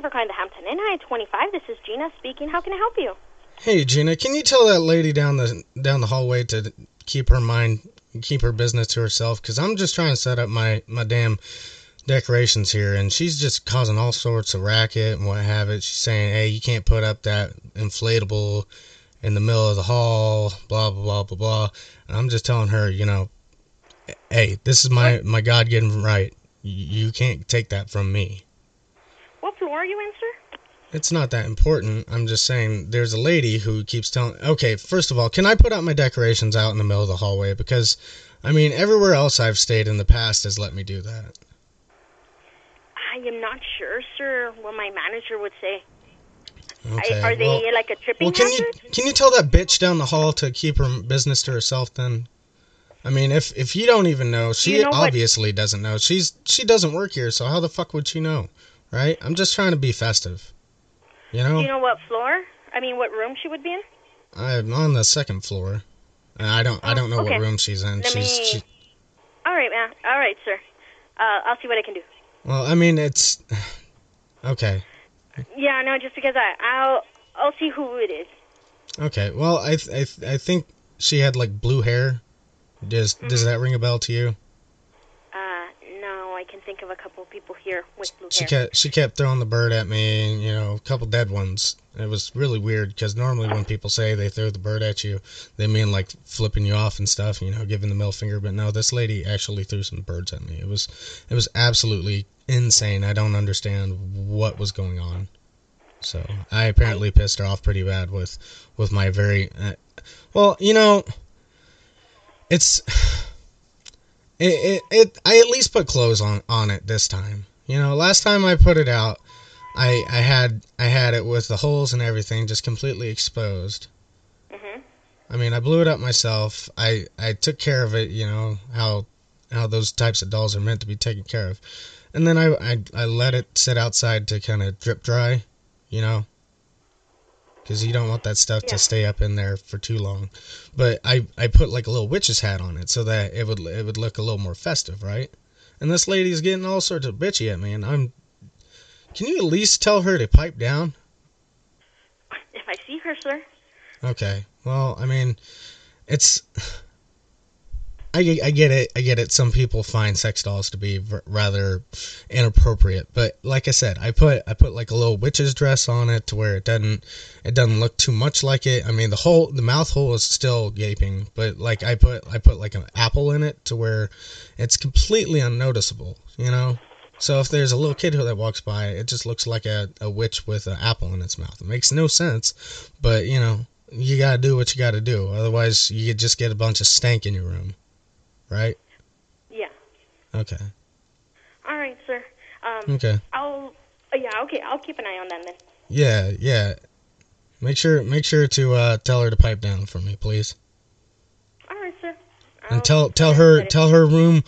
you for calling the Hampton Inn. Hi, 25. This is Gina speaking. How can I help you? Hey Gina, can you tell that lady down the down the hallway to keep her mind, keep her business to herself? Cause I'm just trying to set up my my damn decorations here, and she's just causing all sorts of racket and what have it. She's saying, hey, you can't put up that inflatable in the middle of the hall, blah blah blah blah blah. And I'm just telling her, you know, hey, this is my my God given right. You can't take that from me. What are you in, sir? It's not that important. I'm just saying there's a lady who keeps telling. Okay, first of all, can I put out my decorations out in the middle of the hallway? Because, I mean, everywhere else I've stayed in the past has let me do that. I am not sure, sir, what my manager would say. Okay. I, are they well, like a tripping well, can you can you tell that bitch down the hall to keep her business to herself then? I mean, if if you don't even know, she You know what- obviously doesn't know. She's she doesn't work here, so how the fuck would she know, right? I'm just trying to be festive. You know, Do you know what floor? I mean, what room she would be in? I'm on the second floor. And I don't I don't know Oh, okay. what room she's in. Let she's me- she, All right, man. All right, sir. Uh, I'll see what I can do. well, I mean, it's okay. Yeah, no, just because I, I'll, I'll see who it is. Okay. Well, I th- I th- I think she had like blue hair. Does Mm-hmm. does that ring a bell to you? I can think of a couple people here with blue She hair. kept she kept throwing the bird at me, and, you know, a couple dead ones. It was really weird because normally when people say they throw the bird at you, they mean like flipping you off and stuff, you know, giving the middle finger. But no, this lady actually threw some birds at me. It was it was absolutely insane. I don't understand what was going on. So I apparently pissed her off pretty bad with with my very uh, well, you know, it's it, it it I at least put clothes on on it this time. You know, last time I put it out, I I had I had it with the holes and everything just completely exposed. Mhm. I mean, I blew it up myself. I I took care of it. You know how how those types of dolls are meant to be taken care of. And then I I, I let it sit outside to kind of drip dry. You know. Because you don't want that stuff Yeah. to stay up in there for too long, but I, I put like a little witch's hat on it so that it would it would look a little more festive, right? And this lady's getting all sorts of bitchy at me, and I'm. Can you at least tell her to pipe down? If I see her, sir. Okay. Well, I mean, it's. I, I get it. I get it. Some people find sex dolls to be rather inappropriate, but like I said, I put I put like a little witch's dress on it to where it doesn't it doesn't look too much like it. I mean, the whole the mouth hole is still gaping, but like I put I put like an apple in it to where it's completely unnoticeable. You know. So if there's a little kid who that walks by, it just looks like a, a witch with an apple in its mouth. It makes no sense, but you know, you gotta do what you gotta do. Otherwise, you just get a bunch of stank in your room, right? Yeah. Okay. All right, sir. Um, Okay. I'll. Yeah. Okay. I'll keep an eye on that then. Yeah, yeah. Make sure make sure to uh, tell her to pipe down for me, please. All right, sir. And I'll tell tell her tell her room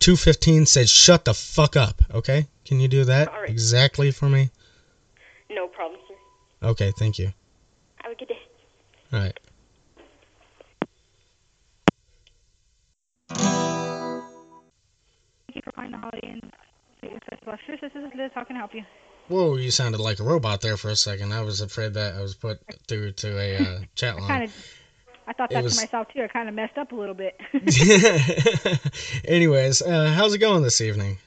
215 said shut the fuck up, okay? Can you do that right. exactly for me? No problem, sir. Okay, thank you. Have a good day. All right. You for calling the Holiday Inn Vegas Festival. Sure, this is Liz. How can I help you? Whoa, you sounded like a robot there for a second. I was afraid that I was put through to a uh, chat Kind line. of. I thought that was- to myself too. I kind of messed up a little bit. Anyways, uh, how's it going this evening?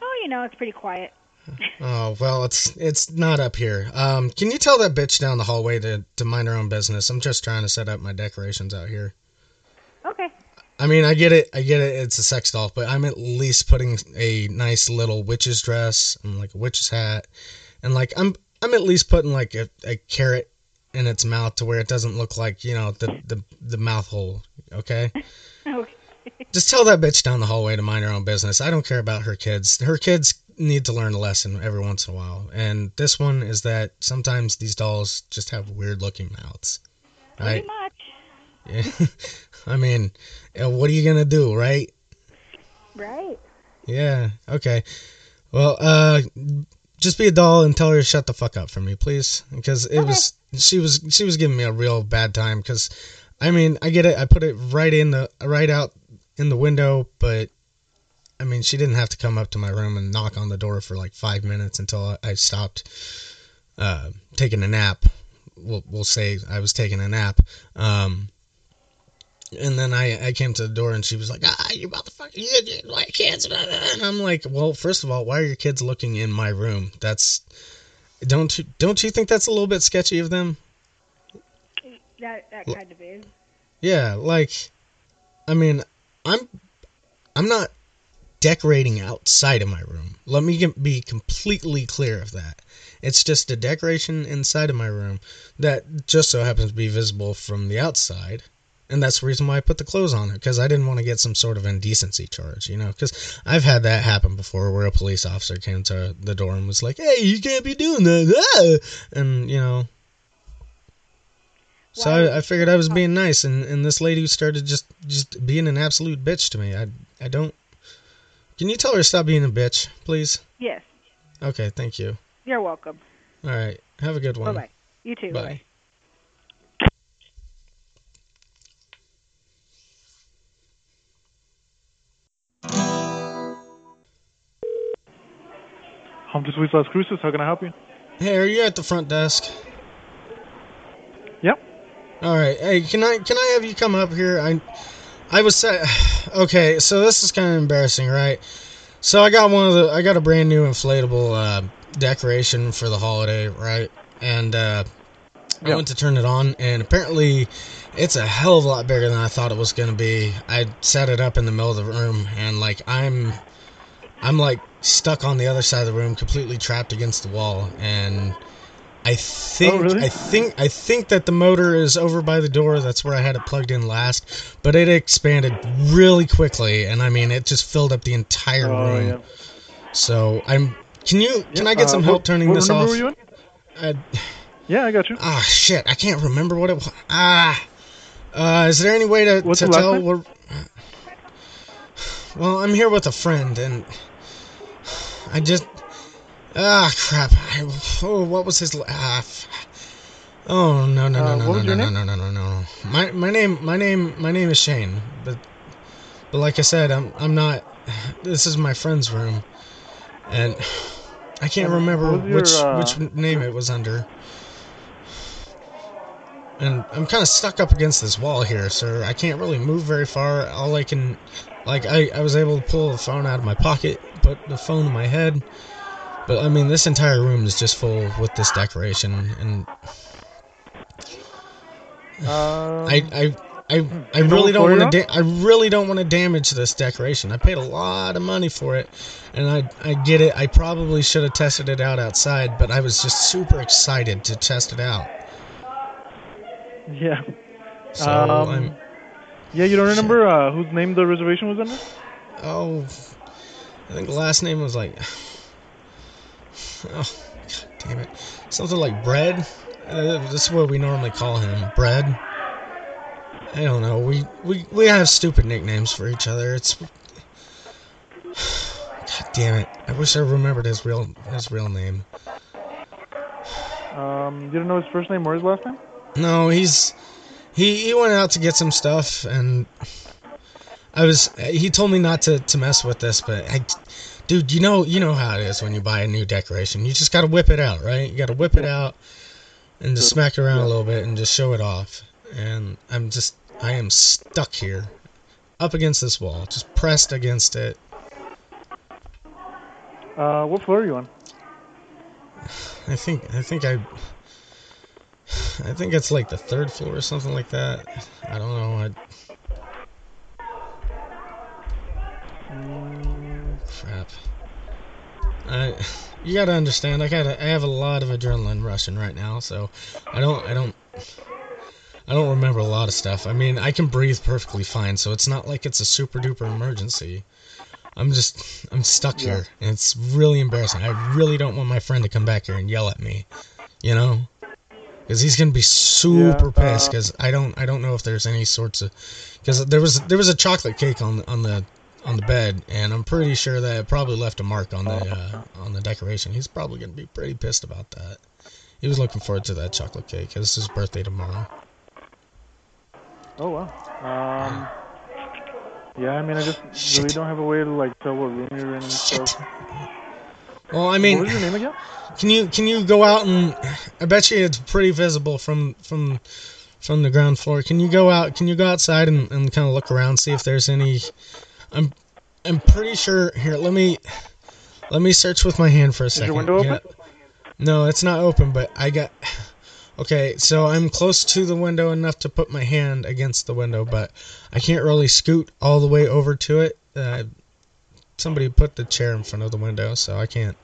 oh, you know, it's pretty quiet. Oh well, it's it's not up here. Um, can you tell that bitch down the hallway to to mind her own business? I'm just trying to set up my decorations out here. I mean, I get it, I get it. It's a sex doll, but I'm at least putting a nice little witch's dress and like a witch's hat, and like I'm I'm at least putting like a, a carrot in its mouth to where it doesn't look like you know the the the mouth hole. Okay. Okay. Just tell that bitch down the hallway to mind her own business. I don't care about her kids. Her kids need to learn a lesson every once in a while. And this one is that sometimes these dolls just have weird looking mouths. Right? Pretty much. Yeah. I mean, uh, what are you going to do, right? Right. Yeah. Okay. Well, uh just be a doll and tell her to shut the fuck up for me, please, because it was she was she was giving me a real bad time cuz I mean, I get it. I put it right in the right out in the window, but I mean, she didn't have to come up to my room and knock on the door for like five minutes until I, I stopped uh, taking a nap. We'll, we'll say I was taking a nap. Um, and then I, I came to the door and she was like, ah, you motherfucker, you, you, my kids. And I'm like, well, first of all, why are your kids looking in my room? That's don't you don't you think that's a little bit sketchy of them? That that kind of is. Yeah, like, I mean, I'm I'm not decorating outside of my room. Let me be completely clear of that. It's just a decoration inside of my room that just so happens to be visible from the outside. And that's the reason why I put the clothes on it, because I didn't want to get some sort of indecency charge, you know? Because I've had that happen before where a police officer came to the door and was like, hey, you can't be doing that. Ah! And, you know. So I, I figured I was being nice, and, and this lady started just, just being an absolute bitch to me. I, I don't. Can you tell her to stop being a bitch, please? Yes. Okay, thank you. You're welcome. All right, have a good Bye one. bye. You too. Bye. Home2 Suites Las Cruces. How can I help you? Hey, are you at the front desk? Yep. All right. Hey, can I can I have you come up here? I I was sa- okay. So this is kind of embarrassing, right? So I got one of the I got a brand new inflatable uh, decoration for the holiday, right? And uh, I went to turn it on, and apparently it's a hell of a lot bigger than I thought it was gonna be. I set it up in the middle of the room, and like I'm I'm like stuck on the other side of the room, completely trapped against the wall, and I think Oh, really? I think I think that the motor is over by the door. That's where I had it plugged in last, but it expanded really quickly, and I mean it just filled up the entire Oh, room. yeah. So I'm. Can you? Can Yeah, I get uh, some what- help turning what this off? Were you in? I, Yeah, I got you. ah, shit! I can't remember what it was. Ah. Uh, is there any way to, What's to tell? Well, I'm here with a friend, and I just ah crap. I, oh, what was his? Ah, oh no no no Uh, no no no no no no no no. My my name my name my name is Shane, but but like I said, I'm I'm not. This is my friend's room, and I can't remember your, which uh, which name it was under. And I'm kind of stuck up against this wall here, sir. I can't really move very far. All I can, like, I, I was able to pull the phone out of my pocket, put the phone in my head. But I mean, this entire room is just full with this decoration, and Um, I, I, I, I really don't want to. Da- I really don't want to damage this decoration. I paid a lot of money for it, and I, I get it. I probably should have tested it out outside, but I was just super excited to test it out. yeah. So um, I'm. Yeah, you don't remember uh, whose name the reservation was under? Oh, I think the last name was like. Oh, God damn it. Something like Bread. Uh, this is what we normally call him, Bread. I don't know. We we we have stupid nicknames for each other. It's. God damn it! I wish I remembered his real his real name. Um, you don't know his first name or his last name? No, he's he he went out to get some stuff and I was he told me not to to mess with this, but I dude, you know you know how it is when you buy a new decoration. You just got to whip it out, right? You got to whip it out and just smack it around a little bit and just show it off. And I'm just I am stuck here up against this wall, just pressed against it. Uh, what floor are you on? I think I think I I think it's like the third floor or something like that. I don't know. I Crap. I, you gotta understand. I gotta. I have a lot of adrenaline rushing right now, so I don't. I don't. I don't remember a lot of stuff. I mean, I can breathe perfectly fine, so it's not like it's a super duper emergency. I'm just. I'm stuck Yeah. here, and it's really embarrassing. I really don't want my friend to come back here and yell at me. You know. Because he's gonna be super Yeah, pissed. uh, Because I don't. I don't know if there's any sorts of. Because there was there was a chocolate cake on on the on the bed, and I'm pretty sure that it probably left a mark on the uh, on the decoration. He's probably gonna be pretty pissed about that. He was looking forward to that chocolate cake. 'cause It's his birthday tomorrow. Oh wow. Um, Yeah, I mean, I just really don't have a way to like tell what room you're in and stuff. Well, I what mean, was your name again? can you can you go out and I bet you it's pretty visible from from from the ground floor. Can you go out? Can you go outside and, and kind of look around, see if there's any? I'm I'm pretty sure. Here, let me let me search with my hand for a your second. window Yeah. open? No, it's not open, but I got. Okay, so I'm close to the window enough to put my hand against the window, but I can't really scoot all the way over to it. Uh, somebody put the chair in front of the window, so I can't.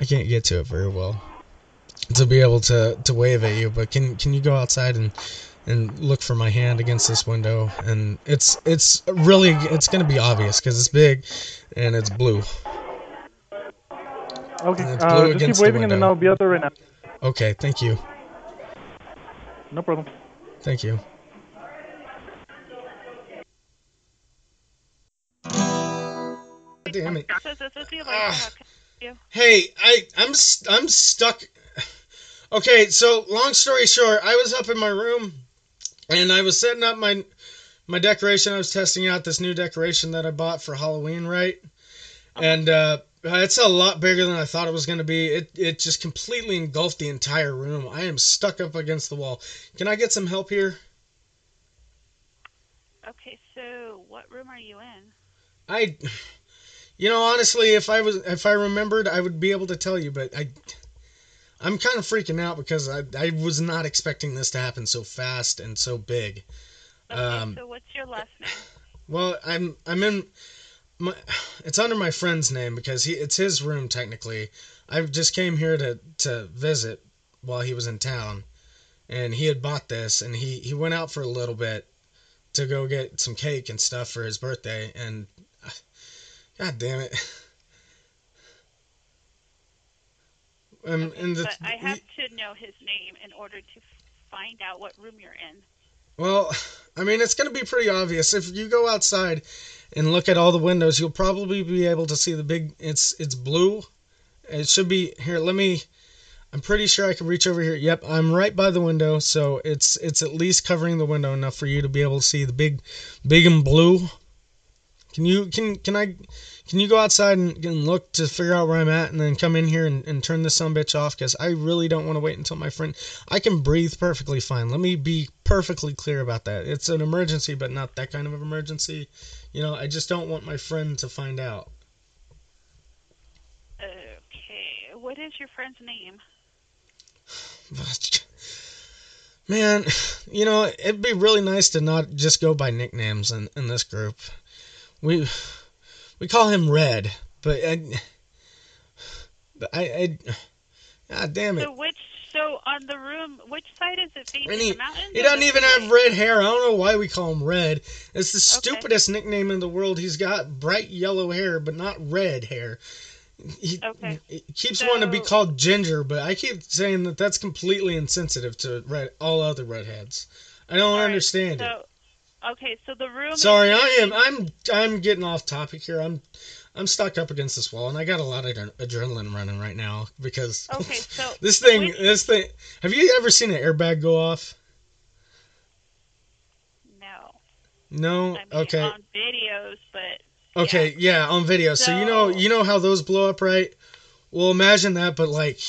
I can't get to it very well to be able to, to wave at you. But can can you go outside and and look for my hand against this window? And it's it's really it's gonna be obvious because it's big and it's blue. Okay, And it's uh, just keep against the waving and then. I'll be out there right now. Okay, thank you, No problem. thank you. I help you? Hey, I I'm I'm stuck. Okay, so long story short, I was up in my room and I was setting up my my decoration. I was testing out this new decoration that I bought for Halloween, right? And uh it's a lot bigger than I thought it was going to be. It it just completely engulfed the entire room. I am stuck up against the wall. Can I get some help here? Okay, so what room are you in? I you know, honestly, if I was if I remembered, I would be able to tell you, but I I'm kind of freaking out because I I was not expecting this to happen so fast and so big. Okay, Um, so what's your last name? Well, I'm I'm in my it's under my friend's name because he it's his room technically. I just came here to to visit while he was in town, and he had bought this and he he went out for a little bit to go get some cake and stuff for his birthday and God damn it. Um, Okay, the, but I have to know his name in order to find out what room you're in. Well, I mean, it's going to be pretty obvious if you go outside and look at all the windows. You'll probably be able to see the big. It's it's blue. It should be here. Let me. I'm pretty sure I can reach over here. Yep, I'm right by the window, so it's it's at least covering the window enough for you to be able to see the big, big and blue. Can you can can I can you go outside and, and look to figure out where I'm at, and then come in here and, and turn this some bitch off? Because I really don't want to wait until my friend. I can breathe perfectly fine. Let me be perfectly clear about that. It's an emergency, but not that kind of emergency. You know, I just don't want my friend to find out. Okay, what is your friend's name? Man, you know, it'd be really nice to not just go by nicknames in, in this group. We we call him Red, but I, but I, I God damn it. So which so on the room which side is it facing? He, the mountains? he doesn't even have red hair. I don't know why we call him Red. It's the Okay. stupidest nickname in the world. He's got bright yellow hair, but not red hair. He, Okay. he keeps wanting to be called Ginger, but I keep saying that that's completely insensitive to red, all other redheads. I don't All right, understand it. So okay, so the room is Sorry, I am. I'm. I'm getting off topic here. I'm. I'm stuck up against this wall, and I got a lot of adre- adrenaline running right now because Okay, so this thing. This thing. Have you ever seen an airbag go off? No. No. I mean okay. on videos, but Okay, yeah, on video. So, you know, you know how those blow up, right? Well, imagine that, but like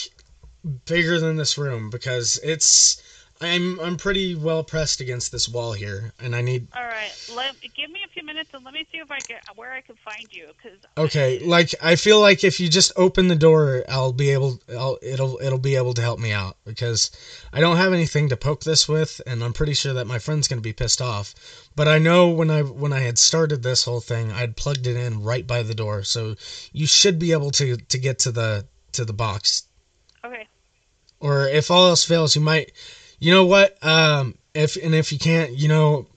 bigger than this room because it's. I'm I'm pretty well pressed against this wall here, and I need. all right. Let give me a few minutes and let me see if I get where I can find you because Okay, like I feel like if you just open the door, I'll be able. I'll it'll it'll be able to help me out because I don't have anything to poke this with, and I'm pretty sure that my friend's gonna be pissed off. But I know when I when I had started this whole thing, I'd plugged it in right by the door, so you should be able to to get to the to the box. okay. Or if all else fails, you might. You know what? Um, if and if you can't, you know,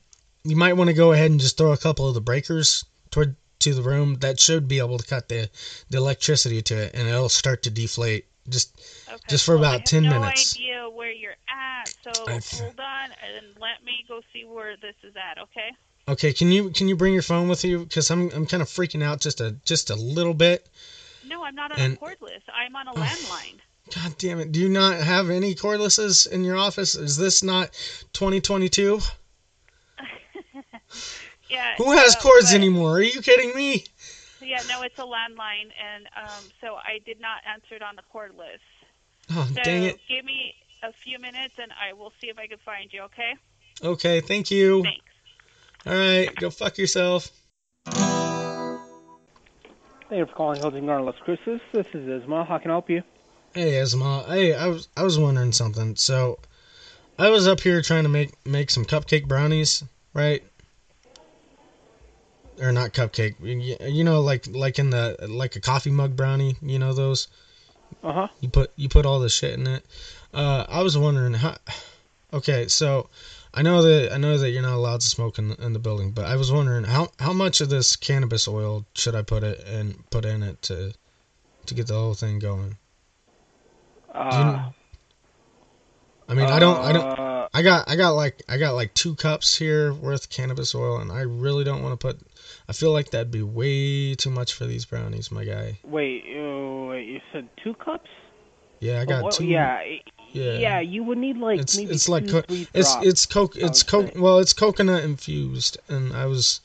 you might want to go ahead and just throw a couple of the breakers toward to the room. That should be able to cut the the electricity to it, and it'll start to deflate. Just Okay. Just for well, about I have 10 no minutes. idea where you're at, so I've- hold on and let me go see where this is at. Okay. okay. Can you can you bring your phone with you? Because I'm I'm kind of freaking out just a just a little bit. No, I'm not on And- a cordless. I'm on a landline. God damn it! Do you not have any cordlesses in your office? Is this not 2022? Yeah. Who has uh, cords but- anymore? Are you kidding me? Yeah, no, it's a landline, and um, so I did not answer it on the cordless. Oh, So dang it. give me a few minutes, and I will see if I can find you. Okay? Okay, thank you. Thanks. All right, go fuck yourself. Thank you for calling Hilton Garden Las Cruces. This is Isma. How can I help you? Hey, Esma. Hey, I was I was wondering something. So, I was up here trying to make make some cupcake brownies, right? Or not cupcake. You you know, like like in the like a coffee mug brownie. You know those. Uh huh. You put you put all the shit in it. Uh, I was wondering how. Okay, so I know that I know that you're not allowed to smoke in the, in the building, but I was wondering how how much of this cannabis oil should I put it and put in it to to get the whole thing going? Uh, I mean, I don't I don't uh, I got I got like I got like two cups here worth cannabis oil, and I really don't want to put. I feel like that'd be way too much for these brownies, my guy. wait, uh, wait, you said two cups? Yeah, I got Oh, two. Yeah, yeah. yeah. You would need like it's maybe it's like co- it's it's coke it's coke well it's coconut infused, and I was,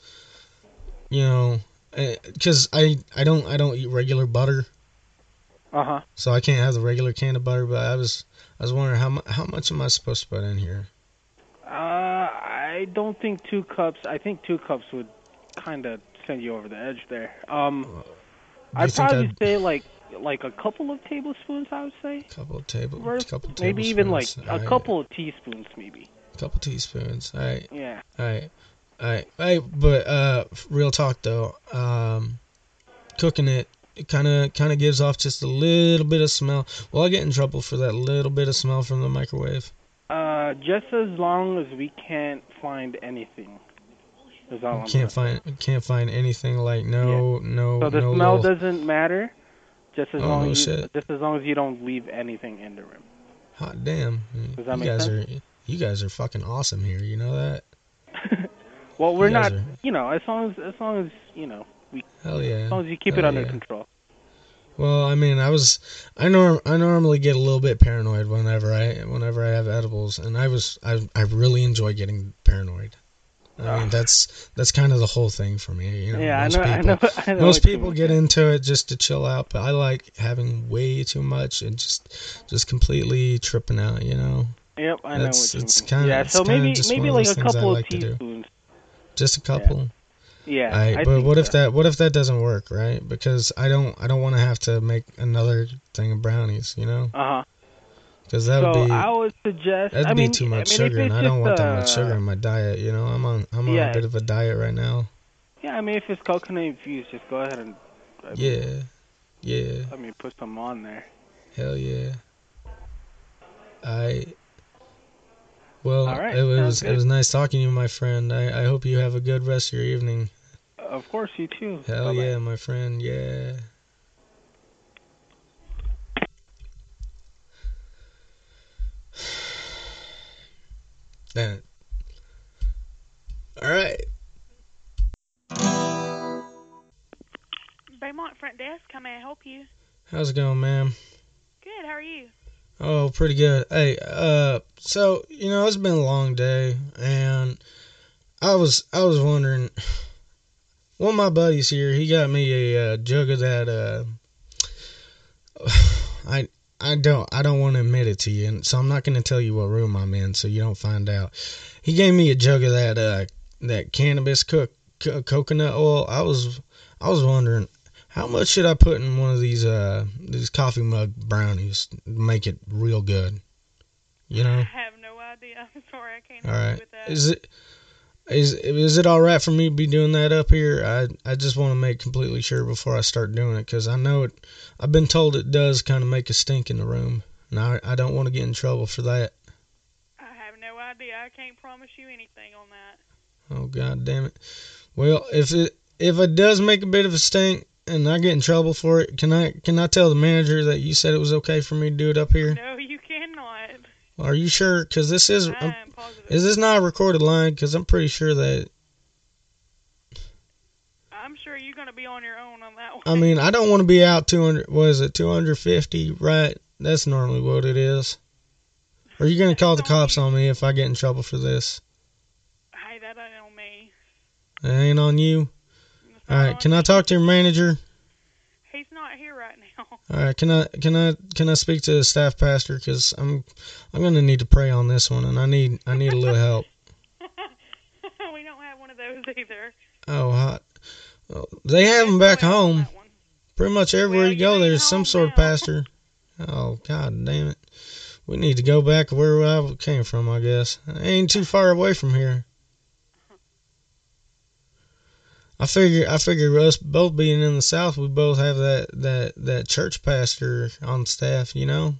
you know, because I I don't I don't eat regular butter, Uh huh. so I can't have the regular can of butter. But I was I was wondering how mu- how much am I supposed to put in here? Uh, I don't think two cups. I think two cups would kind of send you over the edge there. Um, I'd think probably I'd- say like like a couple of tablespoons. I would say. couple of table Worth, couple maybe even like tablespoons. a Alright, couple of teaspoons, maybe. A couple teaspoons. All right. Yeah. Alright. Alright. Hey, but uh real talk though, um cooking it it kind of kind of gives off just a little bit of smell. Will I get in trouble for that little bit of smell from the microwave? Uh, just as long as we can't find anything. Is all I'm Can't find can't find anything like no no So the no smell little, doesn't matter. Just as Oh, long no as you, shit. just as long as you don't leave anything in the room. hot damn. Does that you make guys sense? are you guys are fucking awesome here, you know that? Well, we're not. are- You know, as long as as long as you know, Hell yeah. as long as you keep it under yeah. control. Well, I mean, I was I norm I normally get a little bit paranoid whenever I whenever I have edibles, and I was I I really enjoy getting paranoid. I mean, Ah. that's that's kind of the whole thing for me. You know, yeah, I most know. I people, know. I know most people get into it just to chill out, but I like having way too much and just just completely tripping out. You know, Yep, I know what you it's mean. kinda- yeah, so maybe maybe like a couple like of teaspoons. just a couple. Yeah. All right, I but what if that what if that doesn't work, right? Because I don't I don't want to have to make another thing of brownies, you know, Uh huh. because that So would be I would suggest. That'd I be mean, too much I mean, sugar, and I don't want that much uh, sugar in my diet. You know, I'm on I'm on Yeah. a bit of a diet right now. Yeah, I mean, if it's coconut infused, just go ahead and. I mean, Yeah, yeah, I mean, put some on there. hell yeah. I. Well, right, it was it was nice talking to you, my friend. I, I hope you have a good rest of your evening. Of course, you too. Hell Bye-bye. yeah, my friend. Yeah. Damn it. All right. Baymont front desk. How may I help you? How's it going, ma'am? Good. How are you? Oh, pretty good. Hey, uh, so you know it's been a long day, and I was I was wondering. One of my buddies here, he got me a uh, jug of that. Uh, I I don't I don't want to admit it to you, and so I'm not going to tell you what room I'm in, so you don't find out. He gave me a jug of that uh that cannabis cook co- coconut oil. I was I was wondering how much should I put in one of these uh these coffee mug brownies to make it real good? You know. I have no idea. I'm sorry, I can't All with that. Is it is is it all right for me to be doing that up here? I I just want to make completely sure before I start doing it because I know it. I've been told it does kind of make a stink in the room, and I I don't want to get in trouble for that. I have no idea. I can't promise you anything on that. Oh god damn it. Well, if it if it does make a bit of a stink and I get in trouble for it, can I can I tell the manager that you said it was okay for me to do it up here? No, you cannot. Are you sure? Because this is I'm, is this not a recorded line? Because I'm pretty sure that I'm sure you're going to be on your own on that one. I mean, I don't want to be out 200. What is it? 250, right? That's normally what it is. Are you gonna call the cops on me if I get in trouble for this? hey, that ain't on me. Ain't on you. All right, can I talk to your manager? He's not here right now. All right, can I can I can I speak to the staff pastor? Cause I'm I'm gonna need to pray on this one, and I need I need a little help. we don't have one of those either. Oh, hot. Well, they have them back home. Pretty much everywhere Well, you go, there's some sort of pastor. Oh God damn it! We need to go back where I came from. I guess I ain't too far away from here. I figure I figure us both being in the South, we both have that that that church pastor on staff. You know.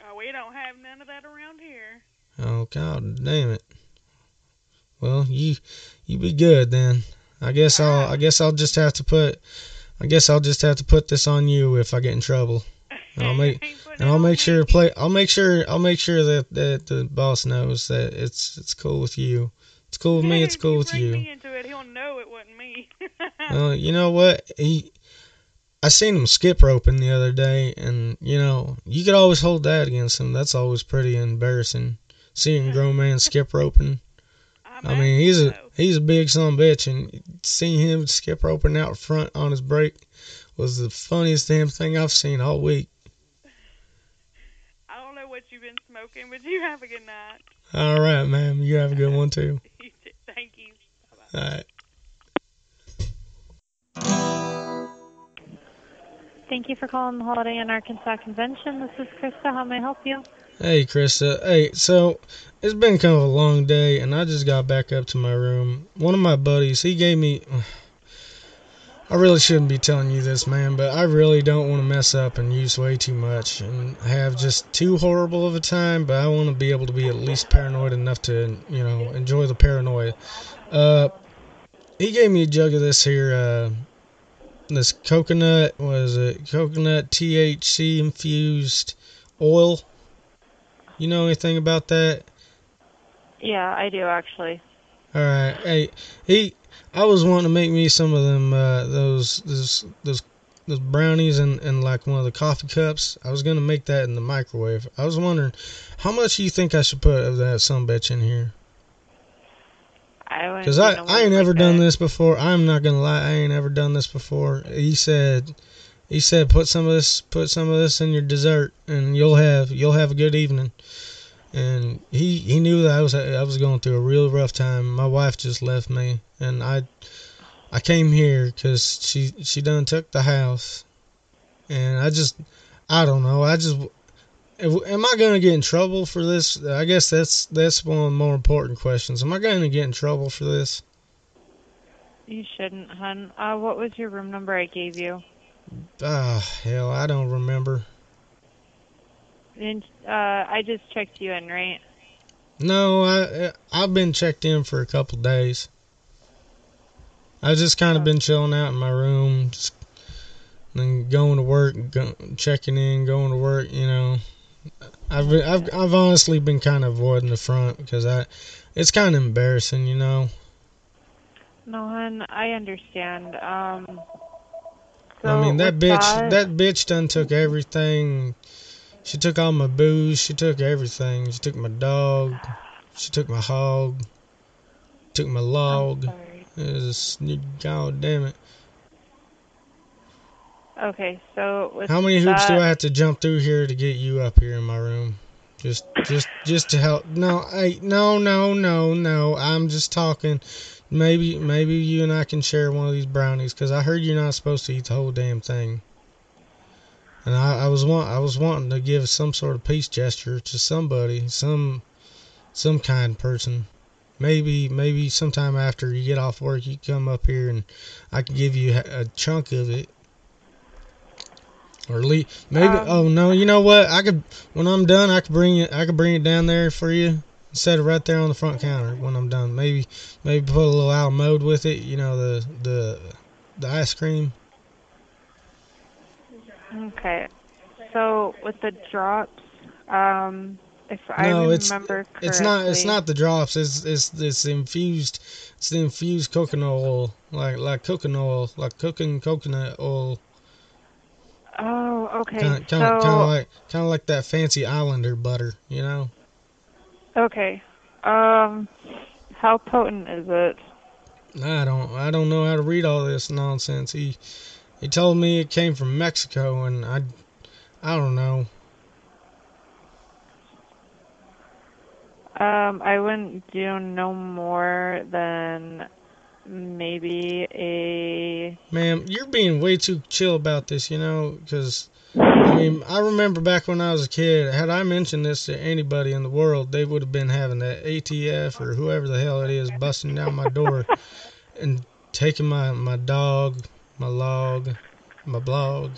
Uh, we don't have none of that around here. Oh God damn it! Well, you you be good then. I guess I'll I guess I'll just have to put I guess I'll just have to put this on you if I get in trouble. And I'll make and I'll make sure to play I'll make sure I'll make sure that that the boss knows that it's it's cool with you. It's cool with me. It's cool with you. Into it, he'll know it wasn't me. Well, you know what? He, I seen him skip roping the other day, and you know you could always hold that against him. That's always pretty embarrassing. Seeing a grown man skip roping. I, I mean, he's a he's a big son of a bitch, and seeing him skip roping out front on his break was the funniest damn thing I've seen all week. I don't know what you've been smoking, but you have a good night. All right, ma'am. You have a good one too. You too. Thank you. All right. Thank you for calling the Holiday Inn Arkansas Convention. This is Krista. How may I help you? Hey, Krista. Hey, so it's been kind of a long day, and I just got back up to my room. One of my buddies, he gave me. I really shouldn't be telling you this, man, but I really don't want to mess up and use way too much and have just too horrible of a time. But I want to be able to be at least paranoid enough to, you know, enjoy the paranoia. Uh, he gave me a jug of this here. Uh, this coconut was it coconut THC infused oil. You know anything about that? Yeah, I do actually. All right. Hey, he. I was wanting to make me some of them. Uh, those those those those brownies and and like one of the coffee cups. I was gonna make that in the microwave. I was wondering, how much do you think I should put of that some bitch in here? I Cause I I ain't like ever done that. this before. I'm not gonna lie. I ain't ever done this before. He said. He said, "Put some of this, put some of this in your dessert, and you'll have you'll have a good evening." And he he knew that I was I was going through a real rough time. My wife just left me, and I I came here because she she done took the house, and I just I don't know. I just am I gonna get in trouble for this? I guess that's that's one of the more important questions. Am I gonna get in trouble for this? You shouldn't, hun. Uh, what was your room number I gave you? Ah, hell, I don't remember. And, uh, I just checked you in, right? No, I I've been checked in for a couple days. I've just kind of been chilling out in my room, just then going to work, go, checking in, going to work. You know, I've been, I've I've honestly been kind of avoiding the front because I, it's kind of embarrassing, you know. No, hun, I understand. Um, so I mean that bitch, that bitch done took everything. She took all my booze. She took everything. She took my dog. She took my hog. Took my log. It was, God damn it. Okay, so with How many hoops do I have to jump through here to get you up here in my room? Just, just, just to help. No, I, no, no, no, no. I'm just talking. Maybe, maybe you and I can share one of these brownies because I heard you're not supposed to eat the whole damn thing. And I, I was want, I was wanting to give some sort of peace gesture to somebody, some, some kind person. Maybe, maybe sometime after you get off work, you come up here and I can give you a chunk of it. Or le maybe. Um, oh no, you know what? I could when I'm done, I could bring it. I could bring it down there for you. Set it right there on the front counter when I'm done. Maybe, maybe put a little out mode with it. You know the the the ice cream. Okay. So with the drops, um, if I no, remember it's correctly, it's not it's not the drops. It's it's it's infused. It's the infused coconut oil, like like coconut oil, like cooking coconut oil. Oh, okay. Kind of so of kind of like kind of like that fancy Islander butter. You know. okay. Um, how potent is it? I don't I don't know how to read all this nonsense. He he told me it came from Mexico and I I don't know. Um, I wouldn't do no more than maybe a. Ma'am, you're being way too chill about this, you know, because I mean, I remember back when I was a kid, had I mentioned this to anybody in the world, they would have been having that ATF or whoever the hell it is busting down my door and taking my my dog, my log, my blog,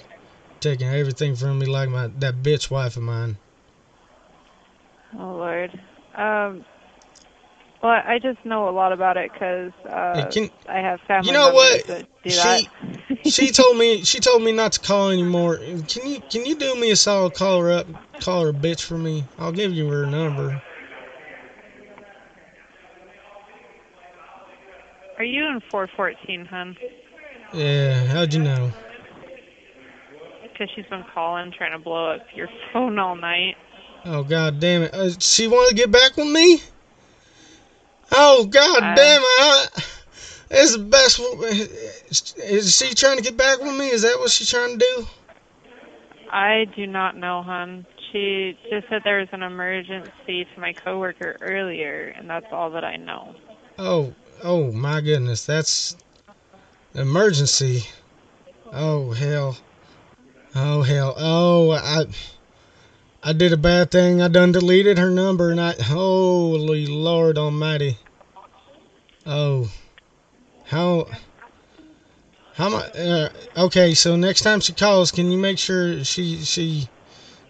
taking everything from me like my that bitch wife of mine. Oh Lord. Um. Well, I just know a lot about it because uh, can- I have family You know members what? that do She- that. she told me she told me not to call anymore. Can you can you do me a solid? Call her up, call her a bitch for me. I'll give you her number. Are you in 414, hun? Yeah, how'd you know? Because she's been calling, trying to blow up your phone all night. Oh god damn it! Uh, she want to get back with me? Oh god Uh, damn it! I, it's the best. Is she trying to get back with me? Is that what she's trying to do? I do not know, hun. She just said there was an emergency to my coworker earlier, and that's all that I know. Oh, oh my goodness, that's emergency. Oh hell. Oh hell. Oh, I I did a bad thing. I done deleted her number and I holy lord almighty. Oh. How how much uh, okay, so next time she calls, can you make sure she she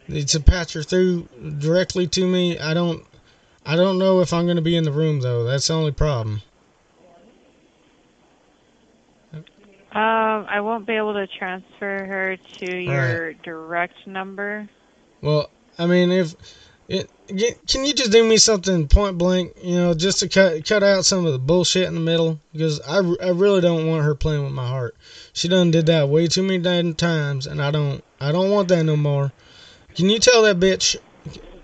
to patch her through directly to me? I don't I don't know if I'm going to be in the room though. That's the only problem. Um, I won't be able to transfer her to your direct number. Well, I mean, if it, can you just do me something point blank, you know, just to cut cut out some of the bullshit in the middle because I, I really don't want her playing with my heart. She done did that way too many times, and I don't I don't want that no more. Can you tell that bitch?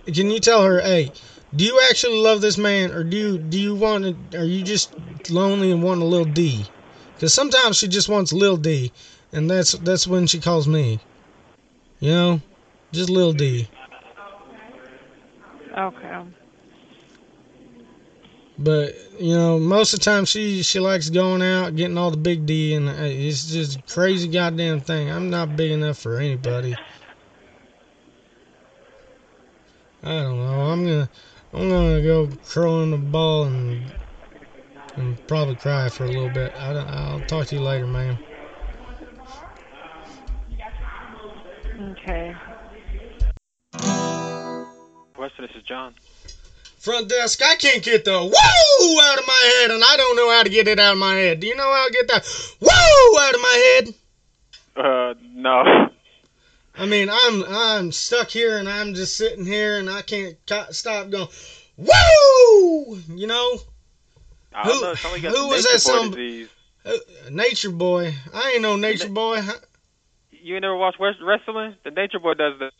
Can you tell her, hey, do you actually love this man, or do you do you want to? Are you just lonely and want a little D? Because sometimes she just wants little D, and that's that's when she calls me. You know, just little D. Okay. But you know, most of the time she she likes going out, getting all the big D, and it's just a crazy goddamn thing. I'm not big enough for anybody. I don't know. I'm gonna I'm gonna go curl in the ball and and probably cry for a little bit. I don't, I'll talk to you later, man. Okay. Weston, this is John. Front desk, I can't get the woo out of my head, and I don't know how to get it out of my head. Do you know how to get that woo out of my head? Uh, no. I mean, I'm I'm stuck here and I'm just sitting here and I can't ca- stop going, woo! You know, I Who- know. It's only got who was that some- disease. uh, Nature Boy. I ain't no Nature Boy. You ain't never watched West wrestling? The Nature Boy does that.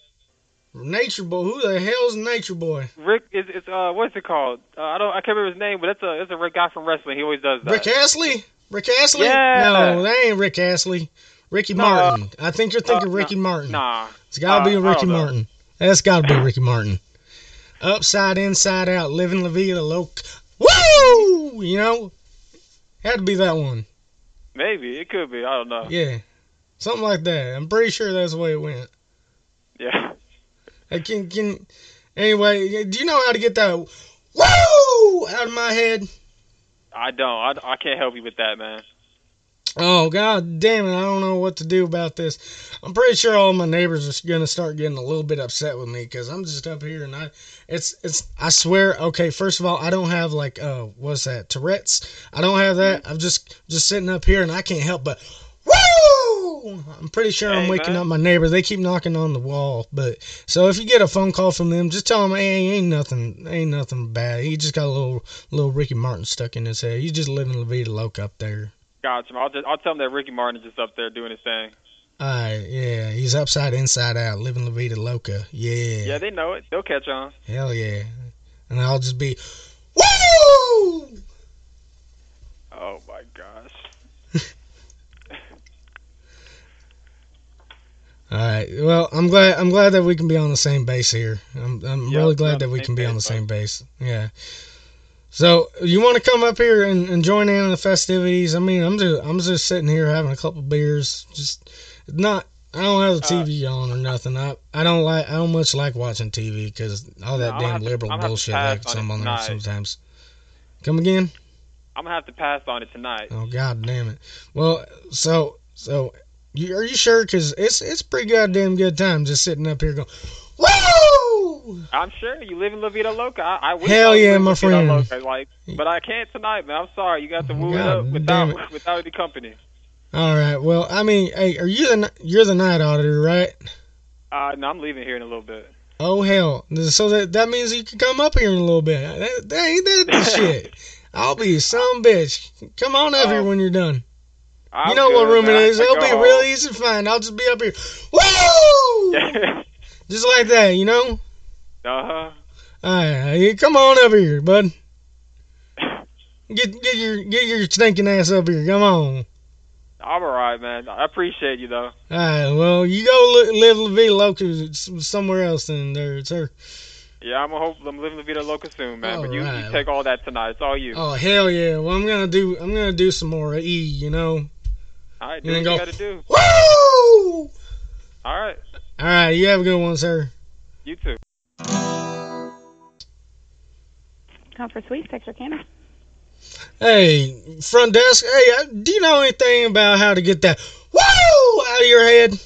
Nature Boy. Who the hell's Nature Boy? Rick is it's uh what's it called? Uh, I don't I can't remember his name, but it's a it's a Rick guy from wrestling. He always does that. Rick Astley? Rick Astley? Yeah. No, that ain't Rick Astley. Ricky No. Martin. I think you're thinking Uh, Ricky Martin. Nah. It's gotta be Uh, Ricky. Martin. That's gotta be Ricky Martin. Upside, inside out, living La Vida Loca. Woo! You know? Had to be that one. Maybe it could be. I don't know. Yeah. Something like that. I'm pretty sure that's the way it went. I can, can, anyway, do you know how to get that woo out of my head? I don't. I, I can't help you with that, man. Oh god damn it! I don't know what to do about this. I'm pretty sure all my neighbors are gonna start getting a little bit upset with me because I'm just up here and I, it's it's. I swear. Okay, first of all, I don't have like uh what's that Tourette's? I don't have that. I'm just just sitting up here and I can't help but woo. I'm pretty sure I'm waking man. up my neighbor. They keep knocking on the wall, but so if you get a phone call from them, just tell them hey, ain't nothing, ain't nothing bad. He just got a little little Ricky Martin stuck in his head. He's just living La Vida Loca up there. Gotcha. I'll just I'll tell him that Ricky Martin is just up there doing his thing. Alright, yeah, he's upside inside out, living La Vida Loca. Yeah, Yeah, they know it. They'll catch on. hell yeah. And I'll just be, woo! Oh my gosh. All right. Well, I'm glad I'm glad that we can be on the same base here. I'm I'm Yeah, really glad that we can be on the same base. Yeah. So you want to come up here and, and join in on the festivities? I mean, I'm just I'm just sitting here having a couple beers. Just not. I don't have the Uh, TV on or nothing. I I don't like I don't much like watching TV because all that I'm damn to- liberal gonna bullshit like on some on there sometimes. Come again? I'm gonna have to pass on it tonight. Oh god damn it. Well, so so you, are you sure? Because it's it's pretty goddamn good time just sitting up here going, woo! I'm sure you live in La Vida Loca. I, I wish Hell I yeah, my friend. Loca, like, but I can't tonight, man. I'm sorry. You got to woo it up without without any company. All right. Well, I mean, hey, are you the you're the night auditor, right? Uh, no, I'm leaving here in a little bit. Oh hell! So that that means you can come up here in a little bit. That, that ain't that the shit. I'll be some bitch. Come on up here Oh. when you're done. I'm you know what room it is. It'll be home. real easy to find. I'll just be up here. Woo! Just like that, you know. uh huh. All right, come on over here, bud. Get get your get your stinking ass up here. Come on. I'm alright, man. I appreciate you though. All right. Well, you go li- live La Vida Loca somewhere else than there, sir. Yeah, I'm gonna hope I'm living La Vida Loca soon, man. but you, you take all that tonight. It's all you. Oh hell yeah! Well, I'm gonna do I'm gonna do some more E. You know. All right, you do what go- you gotta do. Woo! All right, All right. You have a good one, sir. you too. Comfort Suites Texarkana. Hey, front desk. Hey, uh, do you know anything about how to get that woo out of your head?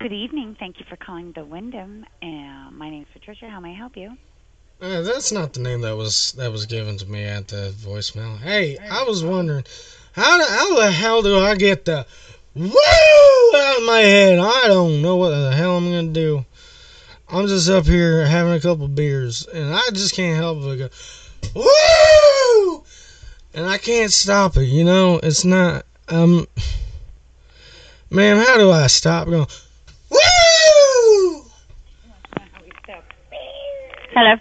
Good evening. Thank you for calling the Wyndham. Uh, my name is Patricia. How may I help you? Uh, that's not the name that was that was given to me at the voicemail. Hey, I was wondering how the, how the hell do I get the woo out of my head? I don't know what the hell I'm gonna do. I'm just up here having a couple beers, and I just can't help but go woo, and I can't stop it. You know, it's not um, man. How do I stop going woo? Hello.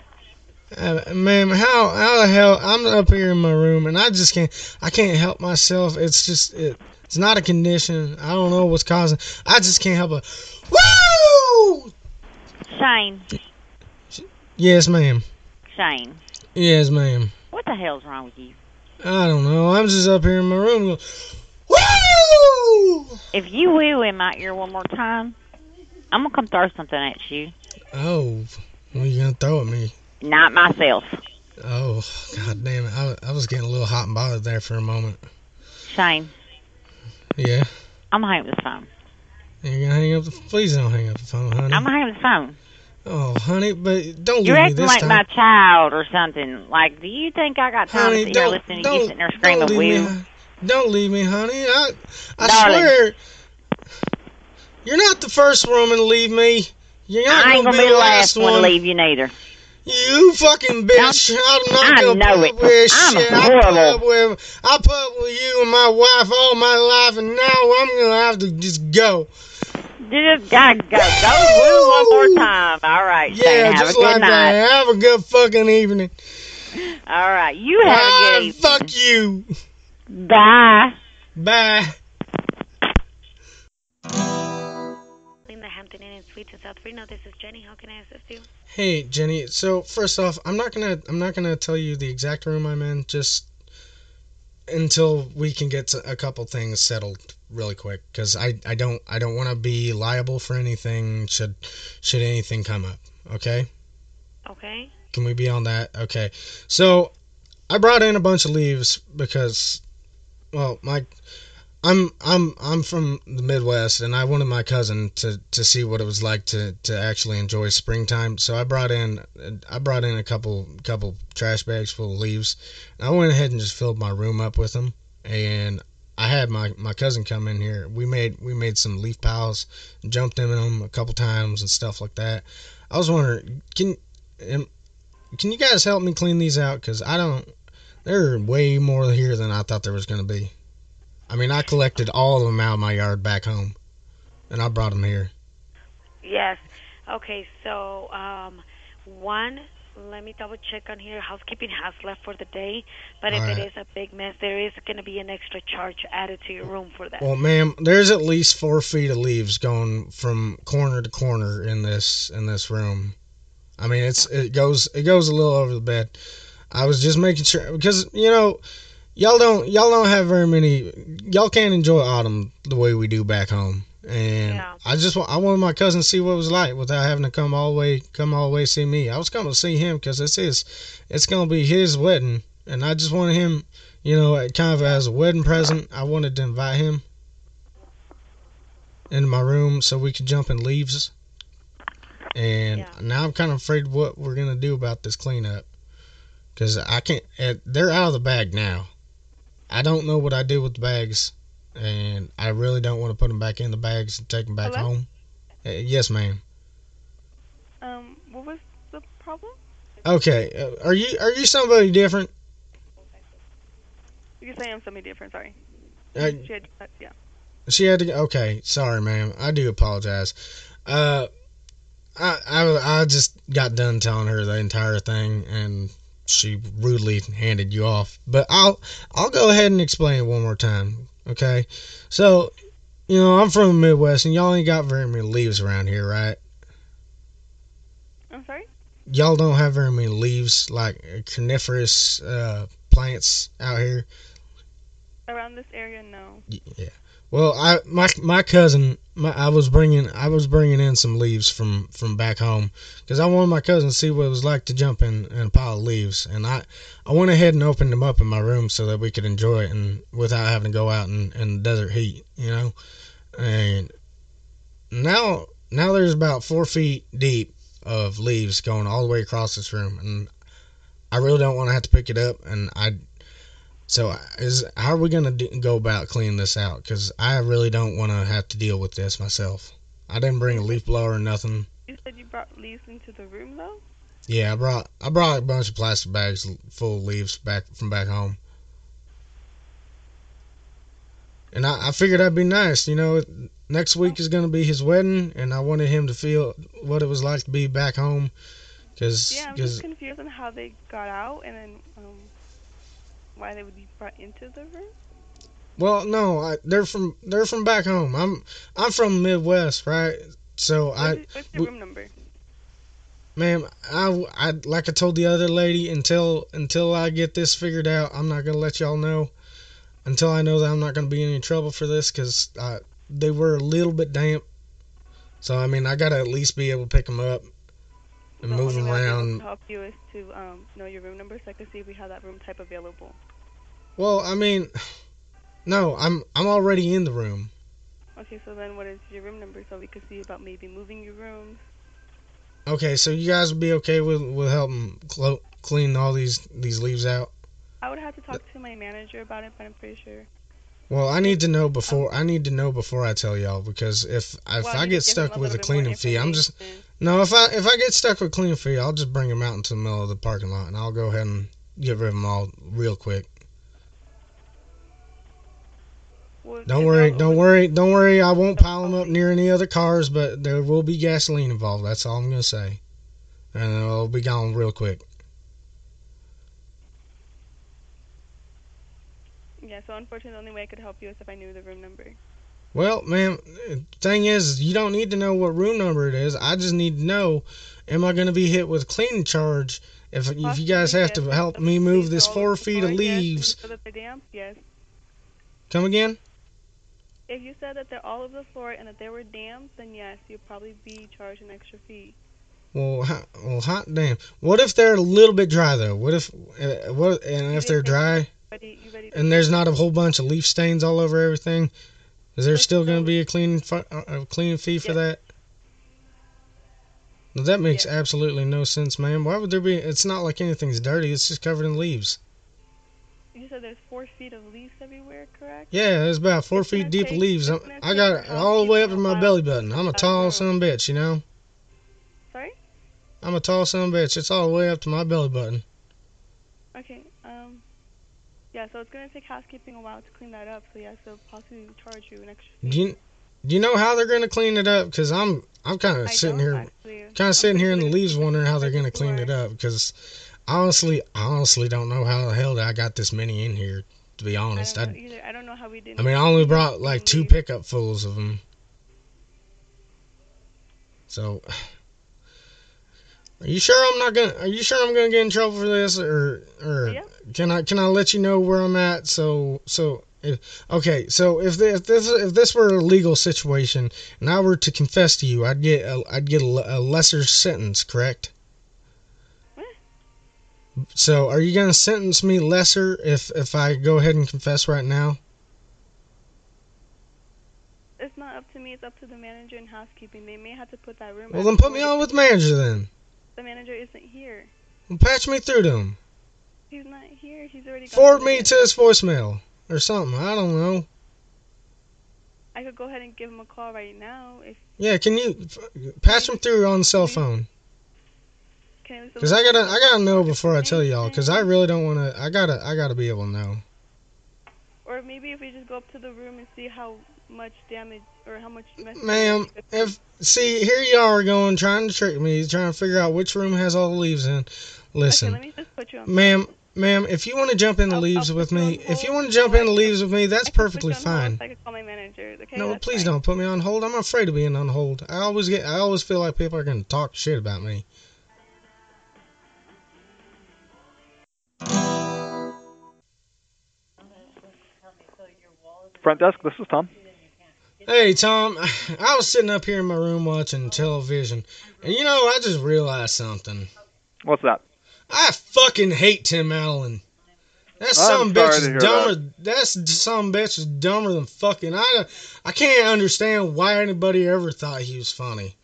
Uh, ma'am, how how the hell? I'm up here in my room and I just can't. I can't help myself. It's just it. It's not a condition. I don't know what's causing. I just can't help it. Woo! Shane. Yes, ma'am. Shane. Yes, ma'am. What the hell's wrong with you? I don't know. I'm just up here in my room going. Woo! If you woo in my ear one more time, I'm gonna come throw something at you. Oh, what are you gonna throw at me? Not myself. Oh, god damn it! I, I was getting a little hot and bothered there for a moment. Shane, Yeah. I'm gonna hang up this phone. You're gonna hang up the. Please don't hang up the phone, honey. I'm gonna hang up the phone. Oh, honey, but don't leave You're acting like time. my child or something. Like, do you think I got time honey, to sit here listening to you sitting there screaming don't leave me, don't leave me, honey. I, I Darling. swear, you're not the first woman to leave me. You're not I ain't gonna, gonna be the last one to leave you neither. You fucking bitch! I'm not I gonna know put it. up with I'm shit. I put up with I put up with you and my wife all my life, and now I'm gonna have to just go. Just gotta go. Go one more time. All right, Yeah, Shane. Have a just good like night. that. Have a good fucking evening. All right, you have a good evening. fuck you. Bye. Bye. In the Hampton Inn and Suites in South Reno, this is Jenny. How can I assist you? Hey Jenny, so first off, I'm not gonna I'm not gonna tell you the exact room I'm in, just until we can get a couple things settled really quick, because I, I don't I don't want to be liable for anything should should anything come up. Okay, Okay. can we be on that? Okay, so I brought in a bunch of leaves because, well, my I'm I'm I'm from the Midwest, and I wanted my cousin to, to see what it was like to, to actually enjoy springtime. So I brought in I brought in a couple couple trash bags full of leaves. And I went ahead and just filled my room up with them, and I had my, my cousin come in here. We made we made some leaf piles, jumped in them a couple times and stuff like that. I was wondering, can can you guys help me clean these out? Cause I don't. There are way more here than I thought there was gonna be. I mean, I collected all of them out of my yard back home, and I brought them here. Yes. Okay, so um, one, let me double check on here. Housekeeping has left for the day, but if Alright. it is a big mess, there is going to be an extra charge added to your room for that. Well, ma'am, there's at least four feet of leaves going from corner to corner in this in this room. I mean, it's it goes it goes a little over the bed. I was just making sure because you know y'all don't y'all don't have very many y'all can't enjoy autumn the way we do back home. And Yeah. I just want I wanted my cousin to see what it was like without having to come all the way come all the way see me. I was coming to see him because it's his it's gonna be his wedding, and I just wanted him, you know, kind of as a wedding present. I wanted to invite him into my room so we could jump in leaves. And Yeah. now I'm kind of afraid what we're gonna do about this cleanup, because I can't. They're out of the bag now. I don't know what I do with the bags, and I really don't want to put them back in the bags and take them back Hello? home. Uh, yes, ma'am. Um, what was the problem? Okay, uh, are you are you somebody different? You say I'm somebody different. Sorry. Uh, She had, uh, yeah. She had to. Okay, sorry, ma'am. I do apologize. Uh, I I I just got done telling her the entire thing, and she rudely handed you off. But I'll I'll go ahead and explain it one more time. Okay, so you know I'm from the Midwest, and y'all ain't got very many leaves around here, right? I'm sorry. Y'all don't have very many leaves, like coniferous uh, plants out here. Around this area, no. Yeah. Well, I my my cousin, my, I was bringing I was bringing in some leaves from from back home because I wanted my cousin to see what it was like to jump in, in a pile of leaves, and I I went ahead and opened them up in my room so that we could enjoy it and without having to go out in, in desert heat, you know. And now now there's about four feet deep of leaves going all the way across this room, and I really don't want to have to pick it up, and I so is how are we gonna do, go about cleaning this out? Because I really don't want to have to deal with this myself. I didn't bring a leaf blower or nothing. You said you brought leaves into the room, though. Yeah, I brought I brought a bunch of plastic bags full of leaves back from back home. And I, I figured that'd be nice, you know. Next week is gonna be his wedding, and I wanted him to feel what it was like to be back home. Cause, Yeah, I'm 'cause- just confused on how they got out and then um, why they would be brought into the room. Well, no, I, they're from they're from back home. I'm I'm from the Midwest, right? So I, What's, what's your we- room number? ma'am, I, I like I told the other lady until until I get this figured out, I'm not gonna let y'all know until I know that I'm not gonna be in any trouble for this because I, they were a little bit damp. So I mean, I gotta at least be able to pick them up and the move only them way I'll be able around. to help you is to um, know your room number so I can see if we have that room type available. Well, I mean, no, I'm I'm already in the room. Okay, so then what is your room number so we can see about maybe moving your rooms? Okay, so you guys would be okay with with helping clo- clean all these these leaves out? I would have to talk to my manager about it, but I'm pretty sure. Well, I need to know before I need to know before I tell y'all because if if Well, I get just give him stuck with a little bit more cleaning fee, I'm just. No. If I if I get stuck with cleaning fee, I'll just bring them out into the middle of the parking lot and I'll go ahead and get rid of them all real quick. Well, Don't worry, don't worry, don't worry. I won't pile them up near any other cars, but there will be gasoline involved. That's all I'm gonna say, and it'll be gone real quick. Yeah, so unfortunately, the only way I could help you is if I knew the room number. Well, ma'am, thing is, you don't need to know what room number it is. I just need to know, am I going to be hit with a cleaning charge if if you guys have to help me move this four feet of leaves? Yes, so that they're damp, yes. Come again? If you said that they're all over the floor and that they were damp, then yes, you'll probably be charged an extra fee. Well, hot, well, hot damn. What if they're a little bit dry though? What if uh, what and if they're dry Ready, you ready? and there's not a whole bunch of leaf stains all over everything? Is there still going to be a cleaning uh, a cleaning fee for that? Well, that makes absolutely no sense, ma'am. Why would there be? It's not like anything's dirty. It's just covered in leaves. You said there's four feet of leaves everywhere, correct? Yeah, it's about four feet deep of take- leaves. I got it all the way up to my belly button. I'm a tall son bitch, you know. Sorry? I'm a tall son bitch. It's all the way up to my belly button. Okay, um, yeah, so it's gonna take housekeeping a while to clean that up, so yeah, so possibly charge you an extra fee. Do you, do you know how they're gonna clean it up? Because I'm I'm kind of sitting here, kind of sitting here in the leaves, wondering how they're gonna clean it up. Because honestly, I honestly don't know how the hell I got this many in here. To be I honest, don't I either. I don't know how we did. I mean, I only brought like two pickup fulls of them. So, are you sure I'm not gonna? Are you sure I'm gonna get in trouble for this, or or. Can I can I let you know where I'm at? So so if, okay, so if this, if this if this were a legal situation and I were to confess to you, I'd get a, I'd get a, a lesser sentence, correct? So, are you gonna sentence me lesser if if I go ahead and confess right now? It's not up to me. It's up to the manager and housekeeping. They may have to put that room. Well, then put me on with the manager then. The manager isn't here. Well, patch me through to him. He's not here. He's already. gone Forward me to his voicemail or something. I don't know. I could go ahead and give him a call right now. If Yeah, can you pass him through on cell phone? can I leave Cause I gotta, I gotta know before I tell y'all. Cause I really don't wanna. I gotta, I gotta be able to know. Or maybe if we just go up to the room and see how much damage or how much. Ma'am, if see here you are going trying to trick me, trying to figure out which room has all the leaves in. Listen, Okay, let me just put you on. ma'am, ma'am, if you want to jump in the leaves with me, if you want to jump in the leaves with me, that's perfectly fine. I could call my manager. Okay. No, please fine. don't put me on hold. I'm afraid of being on hold. I always get, I always feel like people are gonna talk shit about me. Front desk, this is Tom. Hey Tom, I was sitting up here in my room watching television, and you know I just realized something. What's that? I fucking hate Tim Allen. That some bitch is dumber. That some bitch is dumber than fucking. I I can't understand why anybody ever thought he was funny.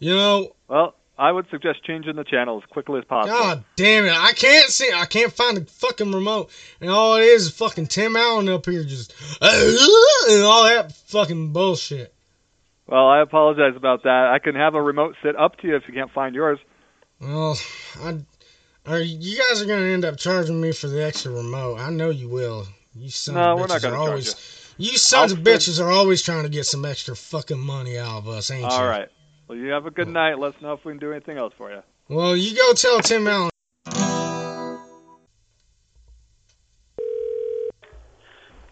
You know, Well, I would suggest changing the channel as quickly as possible. God damn it! I can't see. I can't find the fucking remote, and all it is is fucking Tim Allen up here just and all that fucking bullshit. Well, I apologize about that. I can have a remote sit up to you if you can't find yours. Well, I, are you guys are gonna end up charging me for the extra remote? I know you will. You sons No, of we're not bitches gonna are always. You sons I'll of bitches are always trying to get some extra fucking money out of us, ain't you? All right. Well, you have a good night. Let us know if we can do anything else for you. Well, you go tell Tim Allen.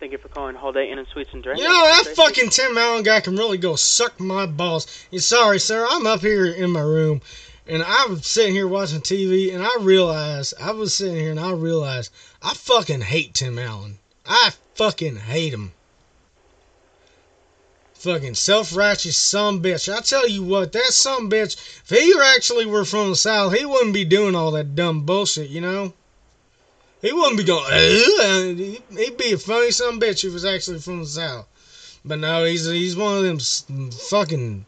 Thank you for calling Holiday Inn and Suites and Drinks. You know that fucking Tim Allen guy can really go suck my balls. Sorry, sir? I'm up here in my room, and I was sitting here watching TV, and I realized I was sitting here, and I realized I fucking hate Tim Allen. I fucking hate him. Fucking self-righteous some bitch. I tell you what, that some bitch. If he actually were from the South, he wouldn't be doing all that dumb bullshit, you know. He wouldn't be going. "Uh," He'd be a funny some bitch if he was actually from the South. But no, he's he's one of them fucking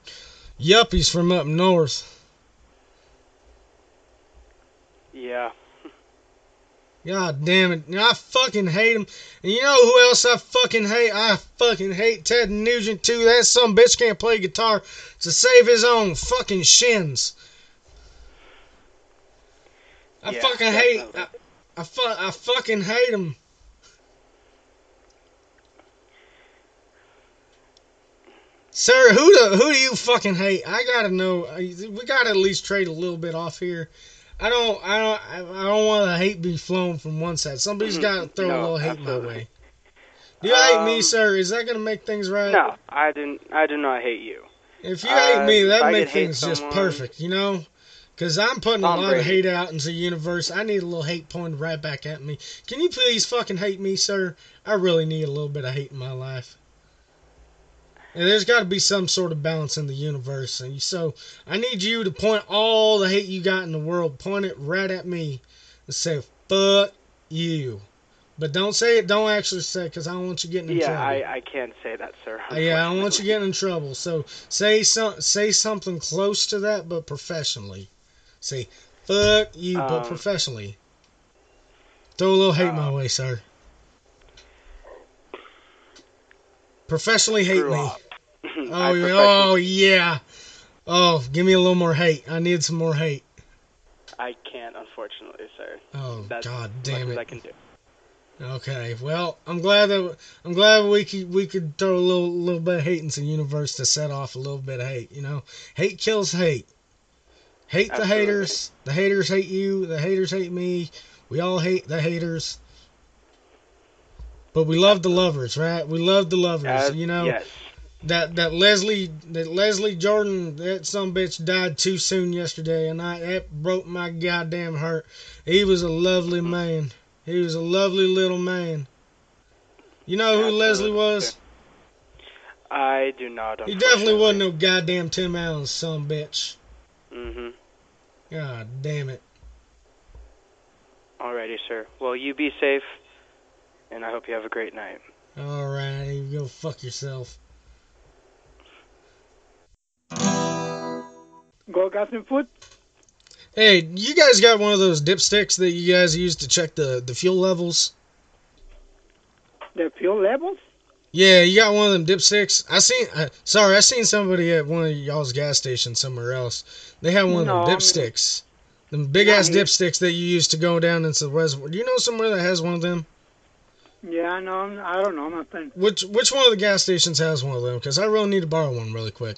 yuppies from up north. Yeah. God damn it. I fucking hate him. And you know who else I fucking hate? I fucking hate Ted Nugent too. That some bitch can't play guitar to save his own fucking shins. I Yeah, fucking hate. I, definitely. I, fu- I fucking hate him. Sir, who do who do you fucking hate? I gotta know. We gotta at least trade a little bit off here. I don't. I don't. I don't want the hate be flown from one side. Somebody's got to throw a Mm-hmm. Little hate my way. Do you hate me, Um, sir? Is that gonna make things right? No, I didn't. I do not hate you. If you Uh, hate me, that I make things just perfect, you know? Because I'm putting a Tom lot of hate out into the universe. I need a little hate pointed right back at me. Can you please fucking hate me, sir? I really need a little bit of hate in my life. And there's got to be some sort of balance in the universe. And so I need you to point all the hate you got in the world, point it right at me, and say "fuck you." But don't say it. Don't actually say it, because I don't want you getting in Yeah, trouble. I, I can't say that, sir. Uh, Yeah, I don't want you getting in trouble. So say some, say something close to that, but professionally. Say "fuck you," but Um, professionally. Throw a little hate my way, sir. Professionally hate me. Oh, yeah, oh yeah. Oh, give me a little more hate. I need some more hate. I can't, unfortunately, sir. Oh That's God damn as I it. can do. Okay, well, I'm glad that I'm glad we could we could throw a little little bit of hate into the universe to set off a little bit of hate. You know, hate kills hate. Hate the haters. The haters hate you. The haters hate me. We all hate the haters. But we love the lovers, right? We love the lovers. You know Yes. that that Leslie that Leslie Jordan that some bitch died too soon yesterday, and I that broke my goddamn heart. He was a lovely man. He was a lovely little man. You know who Leslie was? I do not. He definitely wasn't no goddamn Tim Allen's son bitch. Mm-hmm. God damn it. Alrighty, sir. Well, you be safe, and I hope you have a great night. Alright, you go fuck yourself. Go got some food? Hey, you guys got one of those dipsticks that you guys use to check the, the fuel levels? The fuel levels? Yeah, you got one of them dipsticks. I seen. Uh, sorry, I seen somebody at one of y'all's gas stations somewhere else. They had one of No, I them mean- dipsticks. them big ass dipsticks that you use to go down into the reservoir. Do you know somewhere that has one of them? Yeah, I know. I don't know, friend. Which which one of the gas stations has one of them? Because I really need to borrow one really quick.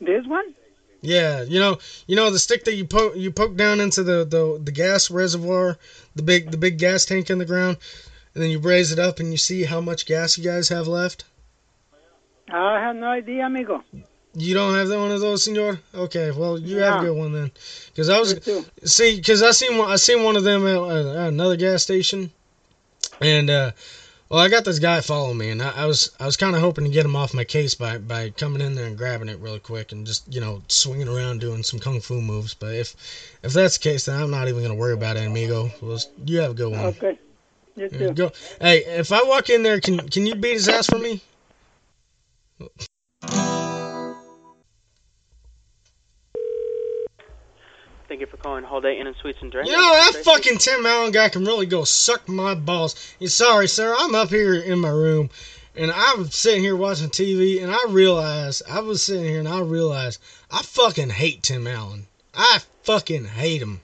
This one? Yeah, you know, you know the stick that you poke you poke down into the, the, the gas reservoir, the big the big gas tank in the ground, and then you raise it up and you see how much gas you guys have left. I have no idea, amigo. You don't have that one of those, senor? Okay, well you have a good one then. Because I was see, because I seen one, I seen one of them at, at another gas station, and uh, well, I got this guy following me, and I, I was I was kind of hoping to get him off my case by by coming in there and grabbing it really quick and just you know swinging around doing some kung fu moves. But if if that's the case, then I'm not even gonna worry about it, amigo. Well, you have a good one. Okay. You too. Go. Hey, if I walk in there, can can you beat his ass for me? Thank you for calling Holiday Inn and Suites and Drinks. You know that fucking Tim Allen guy can really go suck my balls. Yeah, sorry, sir. I'm up here in my room, and I'm sitting here watching TV, and I realized I was sitting here, and I realized I fucking hate Tim Allen. I fucking hate him.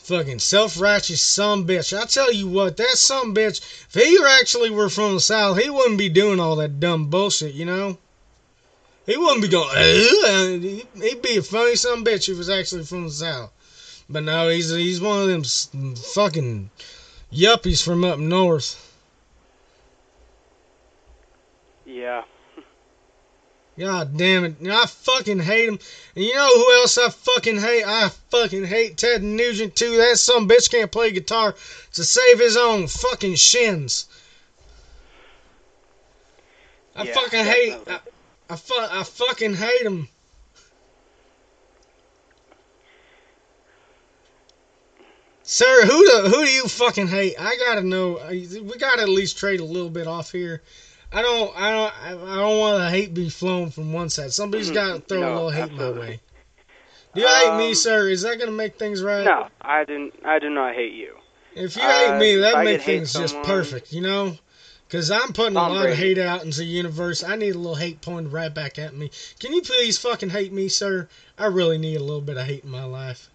Fucking self-righteous son bitch. I tell you what, that son bitch. If he actually were from the South, he wouldn't be doing all that dumb bullshit. You know. He wouldn't be going. "Ugh." He'd be a funny son bitch if he was actually from the South. But no, he's he's one of them fucking yuppies from up north. Yeah. God damn it. I fucking hate him. And you know who else I fucking hate? I fucking hate Ted Nugent too. That some bitch can't play guitar to save his own fucking shins. I Yeah, fucking hate. I. I, fu- I fucking hate him. Sir, who do who do you fucking hate? I gotta know. We gotta at least trade a little bit off here. I don't. I don't. I don't want the hate be flown from one side. Somebody's Mhm. got to throw a little hate absolutely. my way. Do you hate me, Um, sir? Is that gonna make things right? No, I didn't. I do not hate you. If you Uh, hate me, that I make could hate things just perfect, you know? Because I'm putting a Tom lot of hate out into the universe. I need a little hate pointed right back at me. Can you please fucking hate me, sir? I really need a little bit of hate in my life.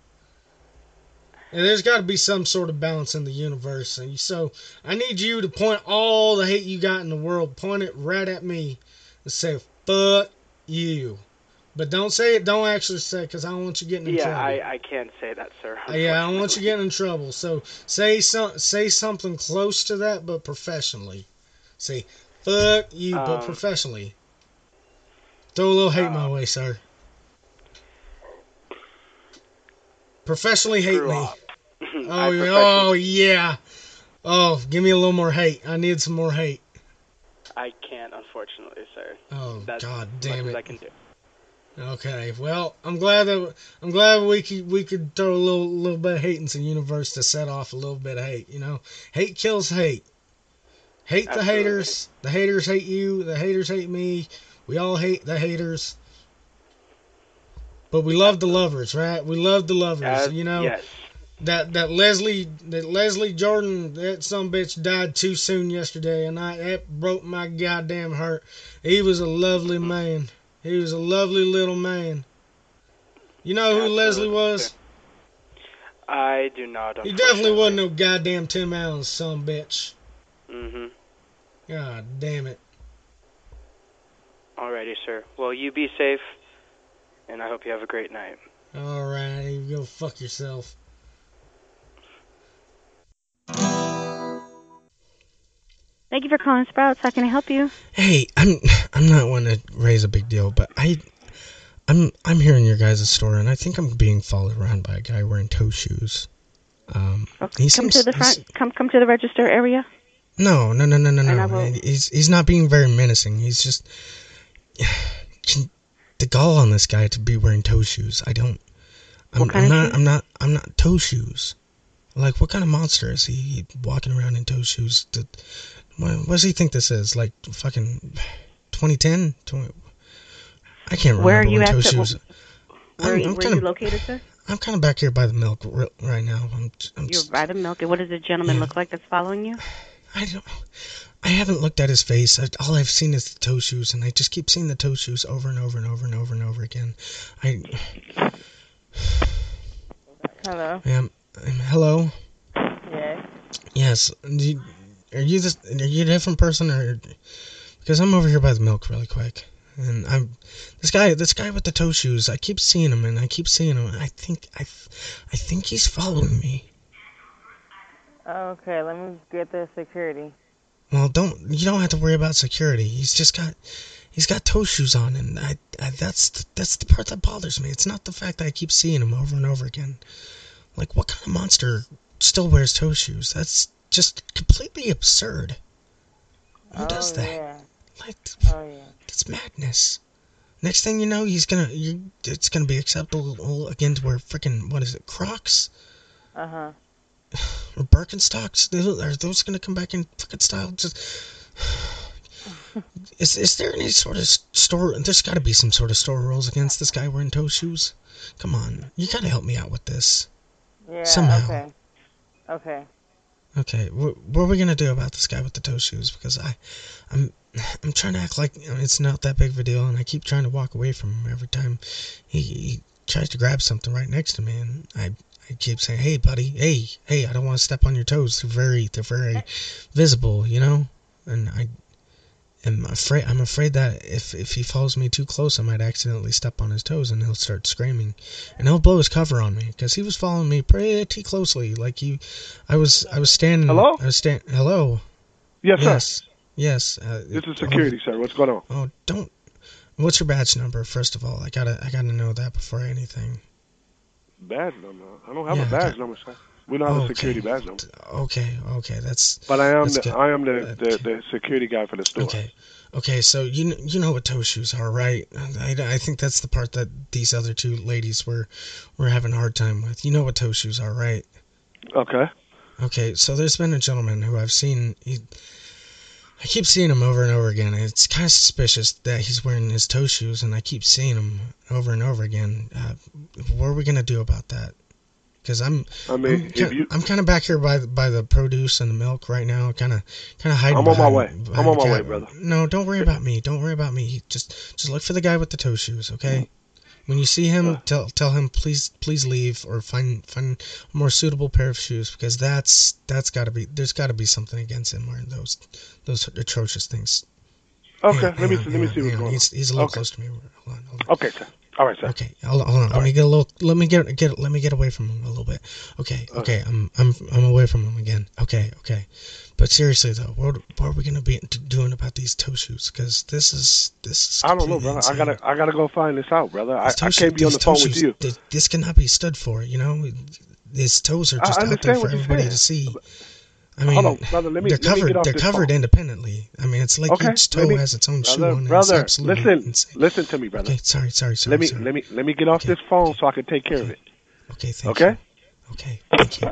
And there's got to be some sort of balance in the universe. And so I need you to point all the hate you got in the world, point it right at me, and say "fuck you." But don't say it. Don't actually say it, because I don't want you getting in Yeah, trouble. I, I can't say that, sir. Uh, yeah, I don't want you getting in trouble. So say some say something close to that, but professionally. Say fuck you, but Um, professionally. Throw a little hate my um, way, sir. Professionally hate me. Oh, oh yeah. Oh, give me a little more hate. I need some more hate. I can't, unfortunately, sir. Oh That's God damn as I it. can do. Okay, well, I'm glad that I'm glad we could we could throw a little little bit of hate into the universe to set off a little bit of hate. You know, hate kills hate. Hate the Absolutely. haters. The haters hate you. The haters hate me. We all hate the haters. But we love the lovers, right? We love the lovers. You know Yes. that that Leslie that Leslie Jordan that some bitch died too soon yesterday, and I that broke my goddamn heart. He was a lovely man. He was a lovely little man. You know who Absolutely. Leslie was? I do not. He definitely wasn't no goddamn Tim Allen son a bitch. Mm-hmm. God damn it. Alrighty, sir. Well, you be safe, and I hope you have a great night. Alright, you go fuck yourself. Thank you for calling Sprouts. How can I help you? Hey, I'm I'm not one to raise a big deal, but I I'm I'm here in your guys' store and I think I'm being followed around by a guy wearing toe shoes. Um he come seems to the front. Come come to the register area. No, no, no, no, no, no. will- He's he's not being very menacing. He's just the gall on this guy to be wearing toe shoes. I don't. I'm, What kind I'm not. shoes? I'm not. I'm not toe shoes. Like, what kind of monster is he walking around in toe shoes? To, what, what does he think this is? Like fucking 2010? 20, I can't remember Where are you at? shoes. where I'm- I'm are kinda- you located, sir? I'm kind of back here by the milk right now. I'm. I'm You're by the milk. And what does the gentleman look like that's following you? I don't. I haven't looked at his face. I, all I've seen is the toe shoes, and I just keep seeing the toe shoes over and over and over and over and over again. I Hello. Um, hello. Yes. Yes. You- Are you this? Are you a different person, or because I'm over here by the milk really quick, and I'm this guy. This guy with the toe shoes. I keep seeing him, and I keep seeing him. I think I, I think he's following me. Okay, let me get the security. Well, don't you don't have to worry about security. He's just got he's got toe shoes on, and I, I that's the, that's the part that bothers me. It's not the fact that I keep seeing him over and over again. Like, what kind of monster still wears toe shoes? That's just completely absurd. Who does that? Oh, Yeah. Like, Oh yeah. that's madness. Next thing you know, he's gonna you, it's gonna be acceptable again to wear freaking what is it, Crocs Uh huh. Or Birkenstocks? Are those gonna come back in fucking style? Just Is is there any sort of store? There's got to be some sort of store rules against this guy wearing toe shoes. Come on, you got to help me out with this. Yeah. Somehow. Okay. Okay. Okay, wh- what are we gonna do about this guy with the toe shoes? Because I, I'm, I'm trying to act like you know, it's not that big of a deal, and I keep trying to walk away from him every time he, he tries to grab something right next to me, and I, I keep saying, "Hey, buddy, hey, hey, I don't want to step on your toes. They're very, they're very visible, you know." And I am afraid, I'm afraid that if if he follows me too close, I might accidentally step on his toes, and he'll start screaming, and he'll blow his cover on me because he was following me pretty closely. Like he, I was, I was standing. Hello? I was stand. Hello. Yes, sir. Yes. Yes. Uh, This is security, sir. What's going on? Oh, don't. What's your badge number? First of all, I gotta, I gotta know that before anything. Badge number. I don't have Yeah, a badge okay. number, sir. We don't have Okay. a security badge number. Okay. Okay. That's. But I am the good. I am the, the, the security guy for the store. Okay. Okay, so you you know what toe shoes are, right? I, I think that's the part that these other two ladies were were having a hard time with. You know what toe shoes are, right? Okay. Okay, so there's been a gentleman who I've seen. He, I keep seeing him over and over again. It's kind of suspicious that he's wearing his toe shoes, and I keep seeing him over and over again. Uh, what are we gonna do about that? Because I'm, I mean, I'm, if ki- you- I'm kind of back here by the, by the produce and the milk right now, kind of kind of hiding. I'm on my way. I'm on my way, brother. No, don't worry about me. Don't worry about me. Just just look for the guy with the toe shoes, okay? When you see him, tell tell him please please leave or find find a more suitable pair of shoes because that's that's got to be there's got to be something against him wearing those those atrocious things. Okay. Hang on, let me hang see, let me see on, what's on. going on. He's, he's a little okay. close to me. Hold on, hold on. Okay, sir. All right, sir. Okay, hold on, hold on. Let me get a little. Let me get get. Let me get away from him a little bit. Okay, okay. I'm I'm I'm away from him again. Okay, okay. But seriously though, what what are we gonna be doing about these toe shoes? Because this is this is. I don't know, brother. I gotta I gotta go find this out, brother. I, I can't be on the phone with you. th- This cannot be stood for. You know, his toes are just out there for everybody saying. to see. I mean, on, brother, let me- they're let me covered. get off they're covered phone. independently. I mean, it's like Okay, each toe me- has its own shoe on it. brother, listen, insane. listen to me, brother. Okay, sorry, sorry, sorry. let me sorry. let me let me get off this phone so I can take care of it. Okay, thank okay? you. Okay, thank you.